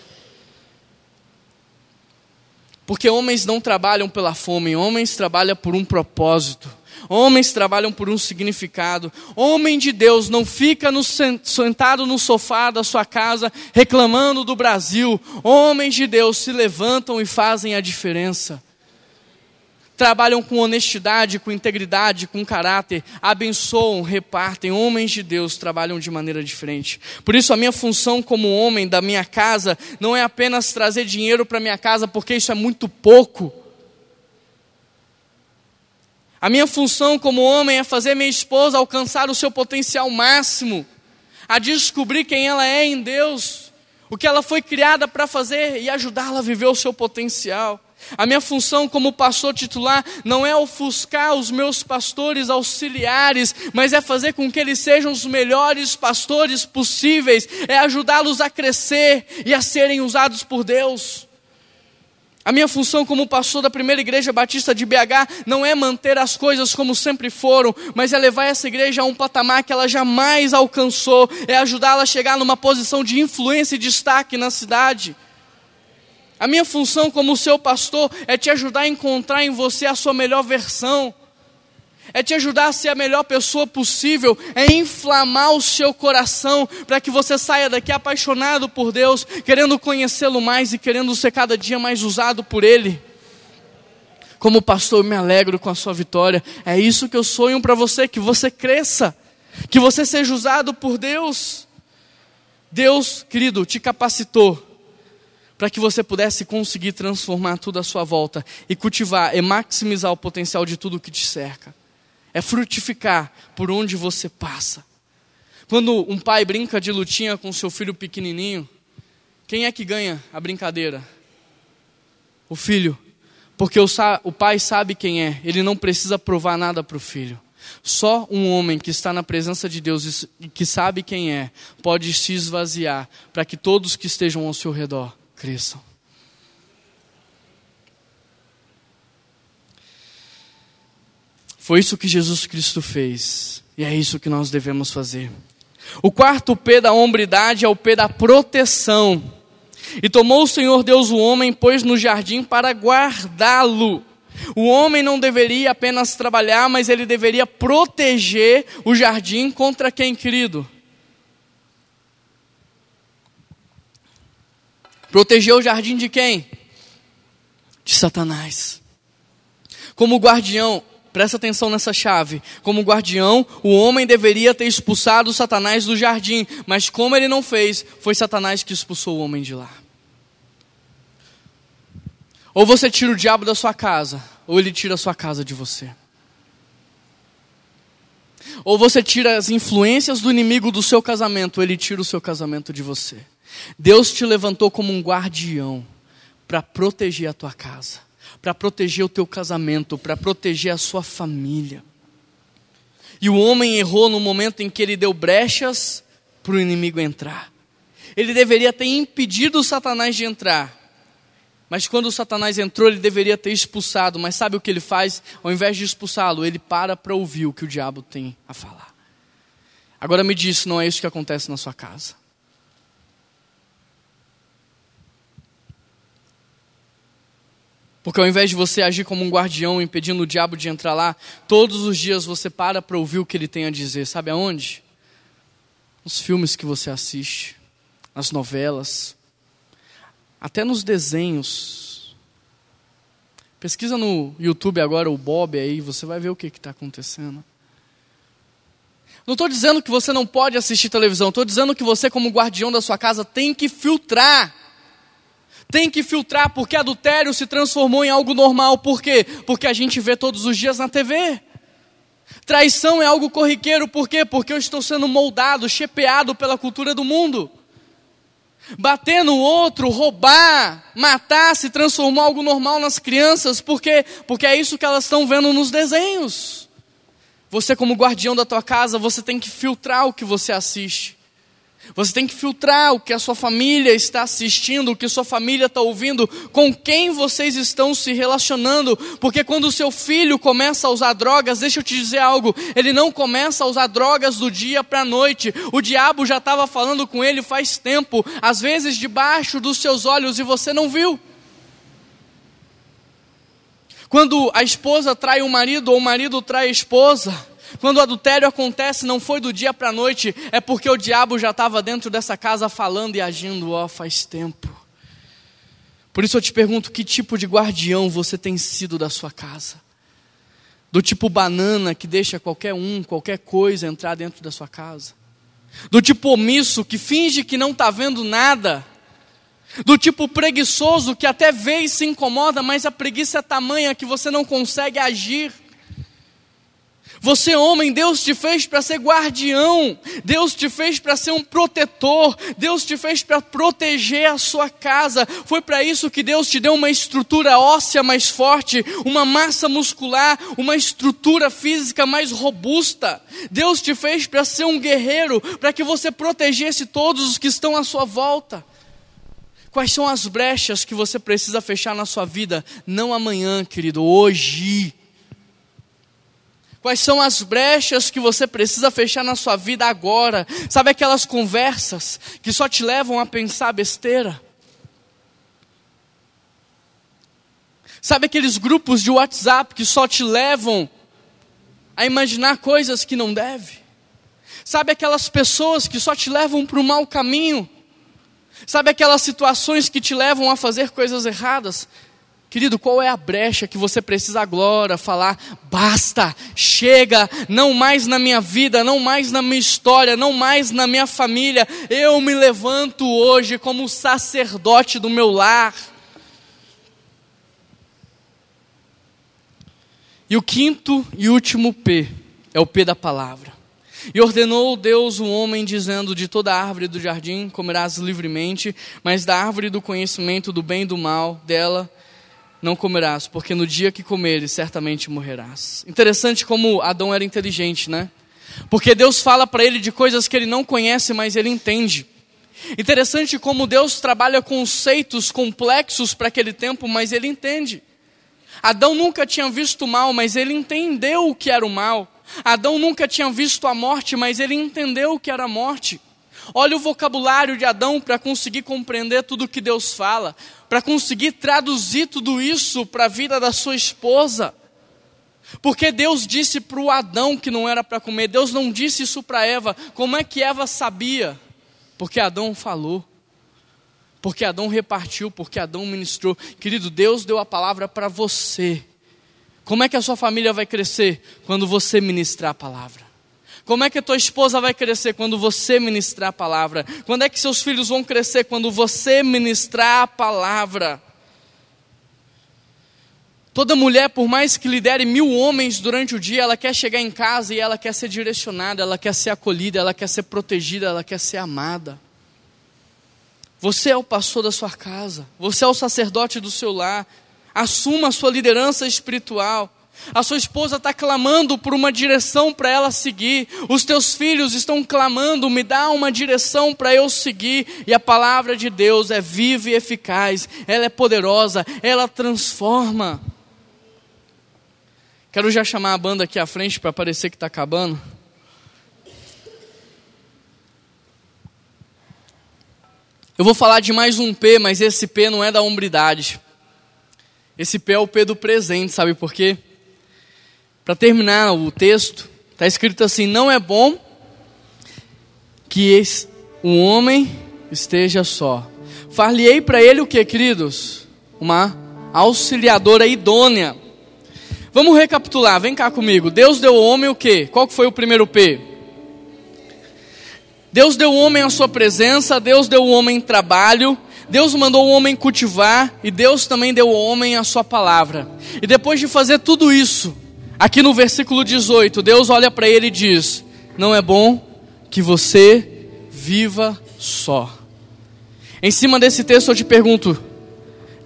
Porque homens não trabalham pela fome, homens trabalham por um propósito. Homens trabalham por um significado. Homem de Deus não fica no, sentado no sofá da sua casa reclamando do Brasil. Homens de Deus se levantam e fazem a diferença. Trabalham com honestidade, com integridade, com caráter, abençoam, repartem. Homens de Deus trabalham de maneira diferente. Por isso, a minha função como homem da minha casa não é apenas trazer dinheiro para minha casa, porque isso é muito pouco a minha função como homem é fazer minha esposa alcançar o seu potencial máximo, a descobrir quem ela é em Deus, o que ela foi criada para fazer e ajudá-la a viver o seu potencial. A minha função como pastor titular não é ofuscar os meus pastores auxiliares, mas é fazer com que eles sejam os melhores pastores possíveis, é ajudá-los a crescer e a serem usados por Deus. A minha função como pastor da primeira igreja batista de BH não é manter as coisas como sempre foram, mas é levar essa igreja a um patamar que ela jamais alcançou, é ajudá-la a chegar numa posição de influência e destaque na cidade. A minha função como seu pastor é te ajudar a encontrar em você a sua melhor versão é te ajudar a ser a melhor pessoa possível, é inflamar o seu coração para que você saia daqui apaixonado por Deus, querendo conhecê-lo mais e querendo ser cada dia mais usado por Ele. Como pastor, eu me alegro com a sua vitória. É isso que eu sonho para você, que você cresça, que você seja usado por Deus. Deus, querido, te capacitou para que você pudesse conseguir transformar tudo à sua volta e cultivar e maximizar o potencial de tudo que te cerca é frutificar por onde você passa. Quando um pai brinca de lutinha com seu filho pequenininho, quem é que ganha a brincadeira? O filho. Porque o, o pai sabe quem é, ele não precisa provar nada para o filho. Só um homem que está na presença de Deus e que sabe quem é, pode se esvaziar para que todos que estejam ao seu redor cresçam. Foi isso que Jesus Cristo fez. E é isso que nós devemos fazer. O quarto P da hombridade é o P da proteção. E tomou o Senhor Deus o homem, pôs no jardim para guardá-lo. O homem não deveria apenas trabalhar, mas ele deveria proteger o jardim contra quem, querido? Proteger o jardim de quem? De Satanás. Como guardião, Presta atenção nessa chave. Como guardião, o homem deveria ter expulsado Satanás do jardim, mas como ele não fez, foi Satanás que expulsou o homem de lá. Ou você tira o diabo da sua casa, ou ele tira a sua casa de você. Ou você tira as influências do inimigo do seu casamento, ou ele tira o seu casamento de você. Deus te levantou como um guardião para proteger a tua casa para proteger o teu casamento, para proteger a sua família. E o homem errou no momento em que ele deu brechas para o inimigo entrar. Ele deveria ter impedido Satanás de entrar. Mas quando Satanás entrou, ele deveria ter expulsado. Mas sabe o que ele faz? Ao invés de expulsá-lo, ele para para ouvir o que o diabo tem a falar. Agora me diz, não é isso que acontece na sua casa. Porque ao invés de você agir como um guardião, impedindo o diabo de entrar lá, todos os dias você para para ouvir o que ele tem a dizer. Sabe aonde? Nos filmes que você assiste, nas novelas, até nos desenhos. Pesquisa no YouTube agora o Bob aí, você vai ver o que está acontecendo. Não estou dizendo que você não pode assistir televisão, estou dizendo que você, como guardião da sua casa, tem que filtrar. Tem que filtrar porque adultério se transformou em algo normal. Por quê? Porque a gente vê todos os dias na TV. Traição é algo corriqueiro, por quê? Porque eu estou sendo moldado, chepeado pela cultura do mundo. Bater no outro, roubar, matar, se transformou em algo normal nas crianças, por quê? Porque é isso que elas estão vendo nos desenhos. Você, como guardião da tua casa, você tem que filtrar o que você assiste. Você tem que filtrar o que a sua família está assistindo, o que sua família está ouvindo, com quem vocês estão se relacionando, porque quando o seu filho começa a usar drogas, deixa eu te dizer algo, ele não começa a usar drogas do dia para a noite, o diabo já estava falando com ele faz tempo, às vezes debaixo dos seus olhos e você não viu. Quando a esposa trai o marido ou o marido trai a esposa, quando o adultério acontece, não foi do dia para a noite, é porque o diabo já estava dentro dessa casa falando e agindo ó, faz tempo. Por isso eu te pergunto: que tipo de guardião você tem sido da sua casa? Do tipo banana que deixa qualquer um, qualquer coisa entrar dentro da sua casa? Do tipo omisso que finge que não está vendo nada? Do tipo preguiçoso que até vê e se incomoda, mas a preguiça é tamanha que você não consegue agir? Você, homem, Deus te fez para ser guardião, Deus te fez para ser um protetor, Deus te fez para proteger a sua casa. Foi para isso que Deus te deu uma estrutura óssea mais forte, uma massa muscular, uma estrutura física mais robusta. Deus te fez para ser um guerreiro, para que você protegesse todos os que estão à sua volta. Quais são as brechas que você precisa fechar na sua vida? Não amanhã, querido, hoje. Quais são as brechas que você precisa fechar na sua vida agora? Sabe aquelas conversas que só te levam a pensar besteira? Sabe aqueles grupos de WhatsApp que só te levam a imaginar coisas que não deve? Sabe aquelas pessoas que só te levam para o mau caminho? Sabe aquelas situações que te levam a fazer coisas erradas? Querido, qual é a brecha que você precisa agora falar? Basta, chega, não mais na minha vida, não mais na minha história, não mais na minha família. Eu me levanto hoje como sacerdote do meu lar. E o quinto e último P é o P da palavra. E ordenou Deus o homem, dizendo: De toda árvore do jardim comerás livremente, mas da árvore do conhecimento do bem e do mal, dela não comerás, porque no dia que comeres, certamente morrerás. Interessante como Adão era inteligente, né? Porque Deus fala para ele de coisas que ele não conhece, mas ele entende. Interessante como Deus trabalha conceitos complexos para aquele tempo, mas ele entende. Adão nunca tinha visto o mal, mas ele entendeu o que era o mal. Adão nunca tinha visto a morte, mas ele entendeu o que era a morte. Olha o vocabulário de Adão para conseguir compreender tudo o que Deus fala, para conseguir traduzir tudo isso para a vida da sua esposa. Porque Deus disse para o Adão que não era para comer, Deus não disse isso para Eva. Como é que Eva sabia? Porque Adão falou, porque Adão repartiu, porque Adão ministrou. Querido, Deus deu a palavra para você. Como é que a sua família vai crescer? Quando você ministrar a palavra. Como é que a tua esposa vai crescer quando você ministrar a palavra? Quando é que seus filhos vão crescer quando você ministrar a palavra? Toda mulher, por mais que lidere mil homens durante o dia, ela quer chegar em casa e ela quer ser direcionada, ela quer ser acolhida, ela quer ser protegida, ela quer ser amada. Você é o pastor da sua casa, você é o sacerdote do seu lar. Assuma a sua liderança espiritual. A sua esposa está clamando por uma direção para ela seguir. Os teus filhos estão clamando, me dá uma direção para eu seguir. E a palavra de Deus é viva e eficaz. Ela é poderosa, ela transforma. Quero já chamar a banda aqui à frente para parecer que está acabando. Eu vou falar de mais um P, mas esse P não é da hombridade. Esse P é o P do presente, sabe por quê? Para terminar o texto, está escrito assim: Não é bom que um homem esteja só. Far-lhe-ei para ele o que, queridos? Uma auxiliadora idônea. Vamos recapitular, vem cá comigo. Deus deu ao homem o que? Qual foi o primeiro P? Deus deu ao homem a sua presença, Deus deu ao homem trabalho, Deus mandou o homem cultivar e Deus também deu ao homem a sua palavra. E depois de fazer tudo isso, Aqui no versículo 18, Deus olha para ele e diz: Não é bom que você viva só. Em cima desse texto eu te pergunto: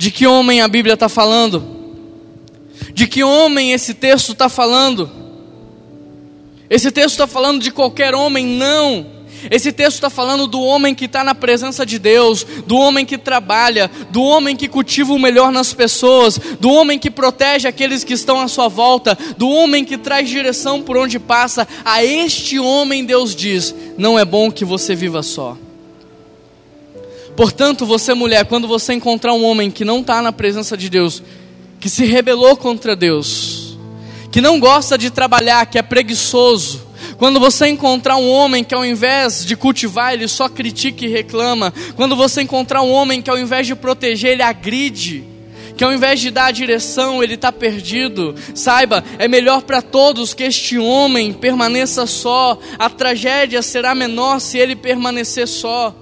de que homem a Bíblia está falando? De que homem esse texto está falando? Esse texto está falando de qualquer homem? Não. Esse texto está falando do homem que está na presença de Deus, do homem que trabalha, do homem que cultiva o melhor nas pessoas, do homem que protege aqueles que estão à sua volta, do homem que traz direção por onde passa. A este homem Deus diz: não é bom que você viva só. Portanto, você mulher, quando você encontrar um homem que não está na presença de Deus, que se rebelou contra Deus, que não gosta de trabalhar, que é preguiçoso, quando você encontrar um homem que ao invés de cultivar, ele só critica e reclama. Quando você encontrar um homem que ao invés de proteger, ele agride. Que ao invés de dar a direção, ele está perdido. Saiba, é melhor para todos que este homem permaneça só. A tragédia será menor se ele permanecer só.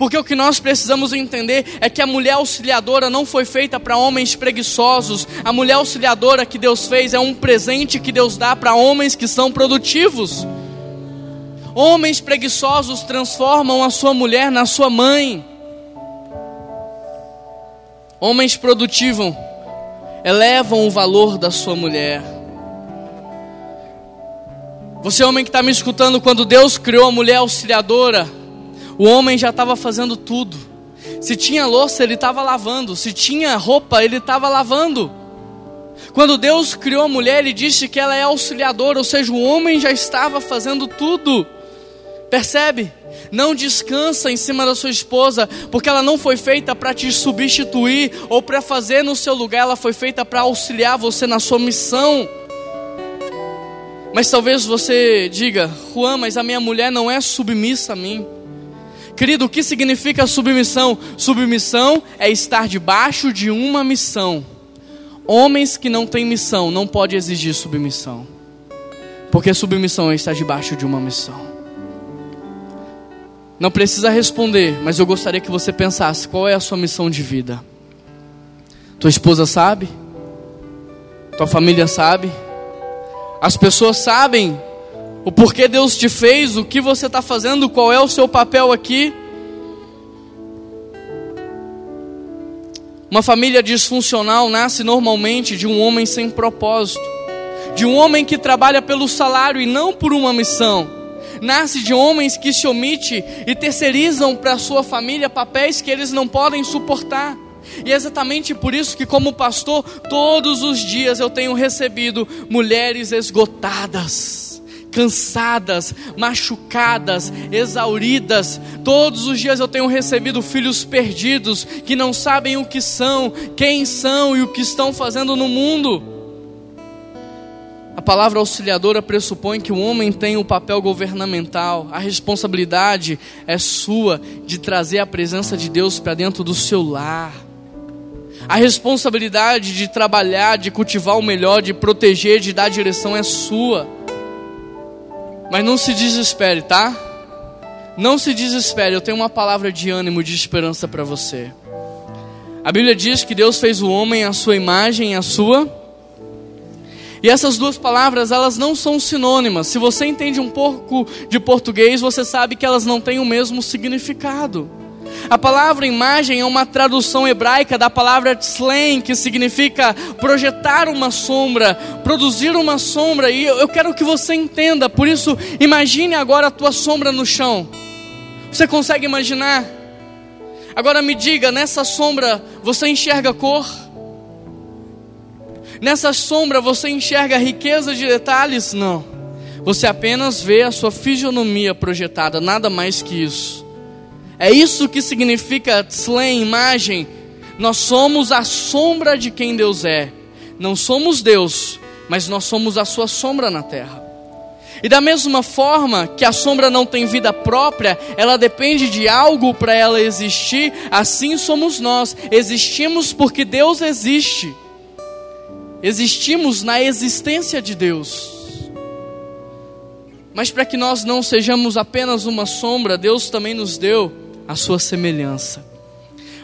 Porque o que nós precisamos entender é que a mulher auxiliadora não foi feita para homens preguiçosos. A mulher auxiliadora que Deus fez é um presente que Deus dá para homens que são produtivos. Homens preguiçosos transformam a sua mulher na sua mãe. Homens produtivos elevam o valor da sua mulher. Você, homem que está me escutando, quando Deus criou a mulher auxiliadora, o homem já estava fazendo tudo. Se tinha louça, ele estava lavando. Se tinha roupa, ele estava lavando. Quando Deus criou a mulher, ele disse que ela é auxiliadora, ou seja, o homem já estava fazendo tudo. Percebe? Não descansa em cima da sua esposa, porque ela não foi feita para te substituir ou para fazer no seu lugar, ela foi feita para auxiliar você na sua missão. Mas talvez você diga, Juan, mas a minha mulher não é submissa a mim. Querido, o que significa submissão? Submissão é estar debaixo de uma missão. Homens que não têm missão não podem exigir submissão. Porque submissão é estar debaixo de uma missão. Não precisa responder, mas eu gostaria que você pensasse: qual é a sua missão de vida? Tua esposa sabe? Tua família sabe? As pessoas sabem o porquê Deus te fez, o que você está fazendo, qual é o seu papel aqui. Uma família disfuncional nasce normalmente de um homem sem propósito, de um homem que trabalha pelo salário e não por uma missão. Nasce de homens que se omitem e terceirizam para sua família papéis que eles não podem suportar. E é exatamente por isso que, como pastor, todos os dias eu tenho recebido mulheres esgotadas cansadas, machucadas, exauridas. Todos os dias eu tenho recebido filhos perdidos que não sabem o que são, quem são e o que estão fazendo no mundo. A palavra auxiliadora pressupõe que o homem tem o um papel governamental, a responsabilidade é sua de trazer a presença de Deus para dentro do seu lar. A responsabilidade de trabalhar, de cultivar o melhor, de proteger, de dar direção é sua. Mas não se desespere, tá? Não se desespere, eu tenho uma palavra de ânimo, de esperança para você. A Bíblia diz que Deus fez o homem à sua imagem e à sua. E essas duas palavras, elas não são sinônimas. Se você entende um pouco de português, você sabe que elas não têm o mesmo significado. A palavra imagem é uma tradução hebraica da palavra tzlein, que significa projetar uma sombra, produzir uma sombra. E eu quero que você entenda, por isso, imagine agora a tua sombra no chão. Você consegue imaginar? Agora me diga, nessa sombra você enxerga cor? Nessa sombra você enxerga riqueza de detalhes? Não. Você apenas vê a sua fisionomia projetada, nada mais que isso. É isso que significa tzlen, imagem. Nós somos a sombra de quem Deus é. Não somos Deus, mas nós somos a sua sombra na terra. E da mesma forma que a sombra não tem vida própria, ela depende de algo para ela existir, assim somos nós. Existimos porque Deus existe. Existimos na existência de Deus. Mas para que nós não sejamos apenas uma sombra, Deus também nos deu a sua semelhança.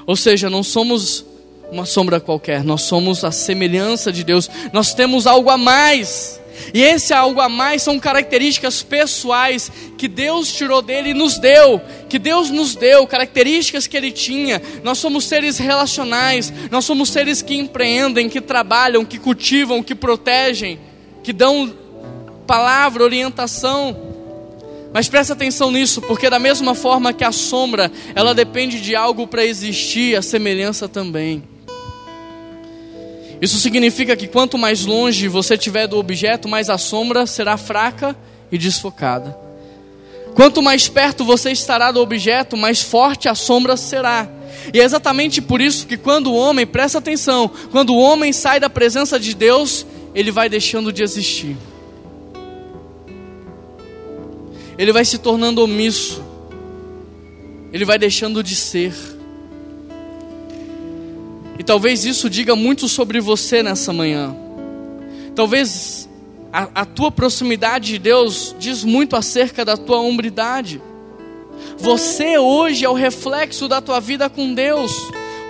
Ou seja, não somos uma sombra qualquer, nós somos a semelhança de Deus, nós temos algo a mais. E esse algo a mais são características pessoais que Deus tirou dele e nos deu, que Deus nos deu, características que ele tinha. Nós somos seres relacionais, nós somos seres que empreendem, que trabalham, que cultivam, que protegem, que dão palavra, orientação. Mas presta atenção nisso, porque da mesma forma que a sombra, ela depende de algo para existir, a semelhança também. Isso significa que quanto mais longe você estiver do objeto, mais a sombra será fraca e desfocada. Quanto mais perto você estará do objeto, mais forte a sombra será. E é exatamente por isso que quando o homem, presta atenção, quando o homem sai da presença de Deus, ele vai deixando de existir. Ele vai se tornando omisso, ele vai deixando de ser. E talvez isso diga muito sobre você nessa manhã. Talvez a, a, tua proximidade de Deus diz muito acerca da tua hombridade. Você hoje é o reflexo da tua vida com Deus.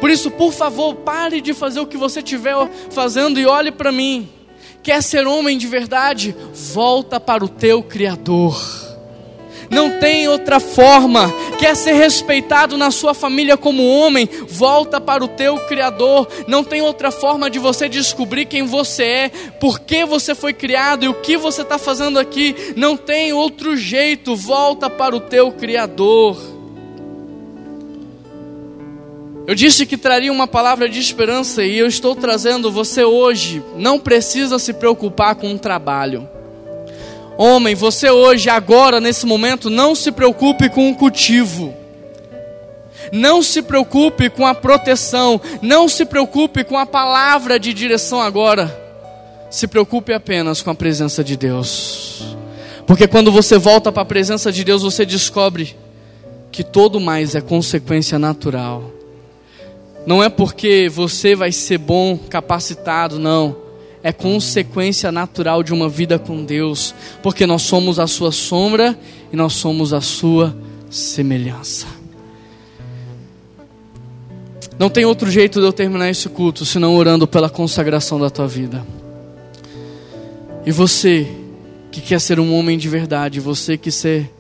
Por isso, por favor, pare de fazer o que você estiver fazendo e olhe para mim. Quer ser homem de verdade? Volta para o teu Criador não tem outra forma. Quer ser respeitado na sua família como homem? Volta para o teu Criador. Não tem outra forma de você descobrir quem você é, por que você foi criado e o que você está fazendo aqui. Não tem outro jeito. Volta para o teu Criador. Eu disse que traria uma palavra de esperança e eu estou trazendo você hoje. Não precisa se preocupar com o trabalho. Homem, você hoje, agora, nesse momento, não se preocupe com o cultivo. Não se preocupe com a proteção. Não se preocupe com a palavra de direção agora. Se preocupe apenas com a presença de Deus. Porque quando você volta para a presença de Deus, você descobre que todo mais é consequência natural. Não é porque você vai ser bom, capacitado, não é consequência natural de uma vida com Deus, porque nós somos a sua sombra e nós somos a sua semelhança. Não tem outro jeito de eu terminar esse culto senão orando pela consagração da tua vida. E você que quer ser um homem de verdade, você que ser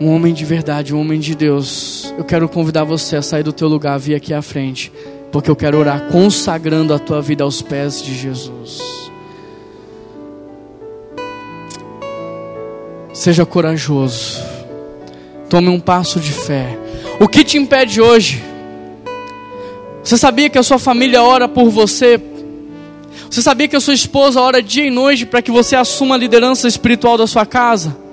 um homem de verdade, um homem de Deus, eu quero convidar você a sair do teu lugar, vir aqui à frente porque eu quero orar consagrando a tua vida aos pés de Jesus. Seja corajoso. Tome um passo de fé. O que te impede hoje? Você sabia que a sua família ora por você? Você sabia que a sua esposa ora dia e noite para que você assuma a liderança espiritual da sua casa?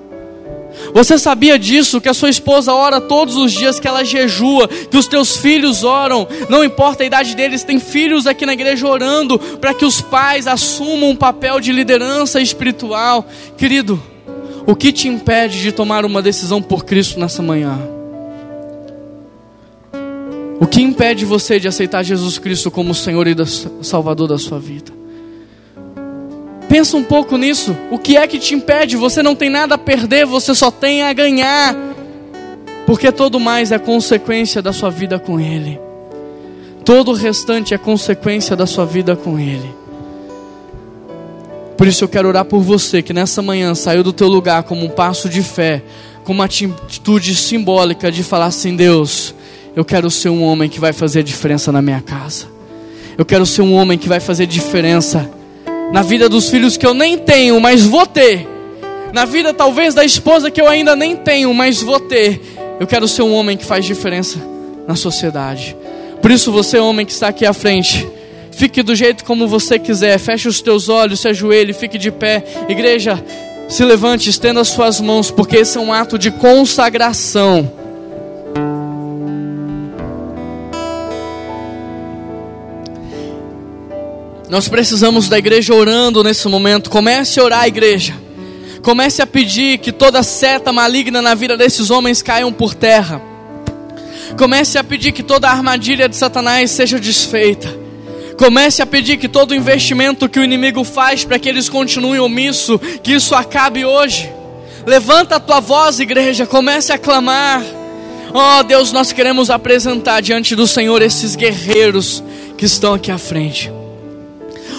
Você sabia disso? Que a sua esposa ora todos os dias, que ela jejua, que os teus filhos oram, não importa a idade deles, tem filhos aqui na igreja orando para que os pais assumam um papel de liderança espiritual. Querido, o que te impede de tomar uma decisão por Cristo nessa manhã? O que impede você de aceitar Jesus Cristo como Senhor e Salvador da sua vida? Pensa um pouco nisso. O que é que te impede? Você não tem nada a perder, você só tem a ganhar. Porque todo mais é consequência da sua vida com Ele. Todo o restante é consequência da sua vida com Ele. Por isso eu quero orar por você que nessa manhã saiu do teu lugar como um passo de fé com uma atitude simbólica de falar assim: Deus, eu quero ser um homem que vai fazer diferença na minha casa. Eu quero ser um homem que vai fazer diferença na vida dos filhos que eu nem tenho, mas vou ter. Na vida talvez da esposa que eu ainda nem tenho, mas vou ter. Eu quero ser um homem que faz diferença na sociedade. Por isso você, homem que está aqui à frente, fique do jeito como você quiser. Feche os teus olhos, se ajoelhe, fique de pé. Igreja, se levante, estenda as suas mãos, porque esse é um ato de consagração. Nós precisamos da igreja orando nesse momento. Comece a orar, igreja. Comece a pedir que toda seta maligna na vida desses homens caiam por terra. Comece a pedir que toda armadilha de Satanás seja desfeita. Comece a pedir que todo investimento que o inimigo faz para que eles continuem omisso, que isso acabe hoje. Levanta a tua voz, igreja, comece a clamar. Oh Deus, nós queremos apresentar diante do Senhor esses guerreiros que estão aqui à frente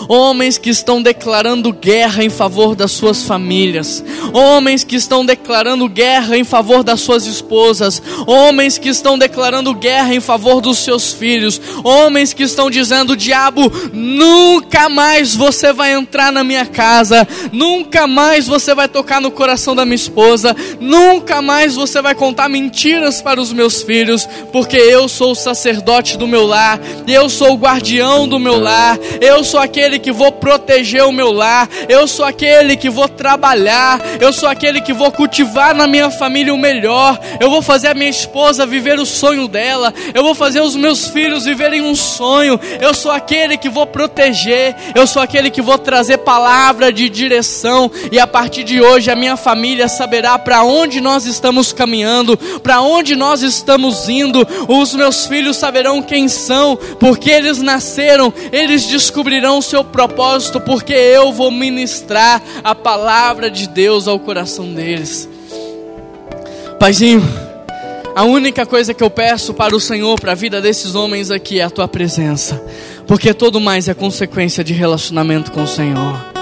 homens que estão declarando guerra em favor das suas famílias, homens que estão declarando guerra em favor das suas esposas, homens que estão declarando guerra em favor dos seus filhos, homens que estão dizendo: diabo, nunca mais você vai entrar na minha casa, nunca mais você vai tocar no coração da minha esposa, nunca mais você vai contar mentiras para os meus filhos, porque eu sou o sacerdote do meu lar, eu sou o guardião do meu lar, eu sou aquele aquele que vou proteger o meu lar, eu sou aquele que vou trabalhar, eu sou aquele que vou cultivar na minha família o melhor, eu vou fazer a minha esposa viver o sonho dela, eu vou fazer os meus filhos viverem um sonho, eu sou aquele que vou proteger, eu sou aquele que vou trazer palavra de direção, e a partir de hoje a minha família saberá para onde nós estamos caminhando, para onde nós estamos indo, os meus filhos saberão quem são, porque eles nasceram, eles descobrirão o seu seu propósito, porque eu vou ministrar a palavra de Deus ao coração deles. Paizinho, a única coisa que eu peço para o Senhor, para a vida desses homens aqui, é a tua presença, porque todo mais é consequência de relacionamento com o Senhor.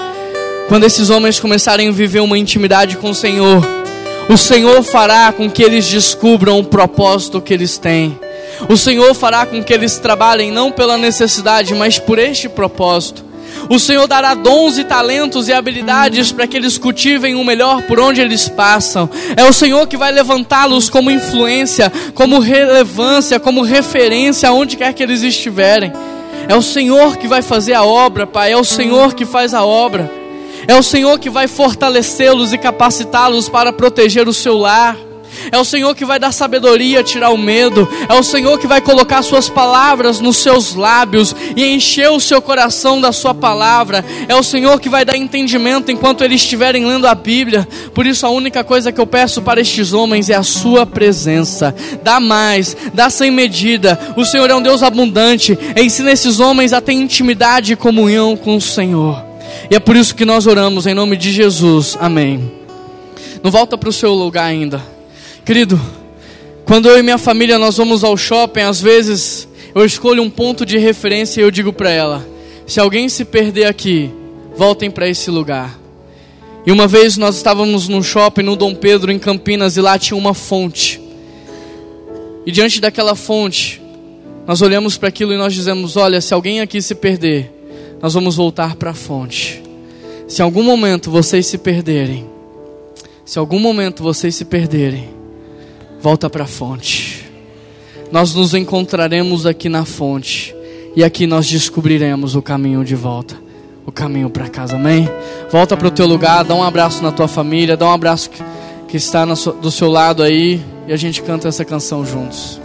Quando esses homens começarem a viver uma intimidade com o Senhor, o Senhor fará com que eles descubram o propósito que eles têm. O Senhor fará com que eles trabalhem não pela necessidade, mas por este propósito. O Senhor dará dons e talentos e habilidades para que eles cultivem o melhor por onde eles passam. É o Senhor que vai levantá-los como influência, como relevância, como referência aonde quer que eles estiverem. É o Senhor que vai fazer a obra, Pai. É o Senhor que faz a obra. É o Senhor que vai fortalecê-los e capacitá-los para proteger o seu lar. É o Senhor que vai dar sabedoria, tirar o medo. É o Senhor que vai colocar suas palavras nos seus lábios e encher o seu coração da sua palavra. É o Senhor que vai dar entendimento enquanto eles estiverem lendo a Bíblia. Por isso a única coisa que eu peço para estes homens é a sua presença. Dá mais, dá sem medida. O Senhor é um Deus abundante. Ensina esses homens a ter intimidade e comunhão com o Senhor. E é por isso que nós oramos em nome de Jesus. Amém. Não volta para o seu lugar ainda. Querido, quando eu e minha família nós vamos ao shopping, às vezes eu escolho um ponto de referência e eu digo para ela: se alguém se perder aqui, voltem para esse lugar. E uma vez nós estávamos num shopping no Dom Pedro em Campinas e lá tinha uma fonte. E diante daquela fonte, nós olhamos para aquilo e nós dizemos: olha, se alguém aqui se perder, nós vamos voltar para a fonte. Se em algum momento vocês se perderem, se em algum momento vocês se perderem, volta para a fonte. Nós nos encontraremos aqui na fonte e aqui nós descobriremos o caminho de volta, o caminho para casa. Amém? Volta para o teu lugar, dá um abraço na tua família, dá um abraço que, que está do seu lado aí e a gente canta essa canção juntos.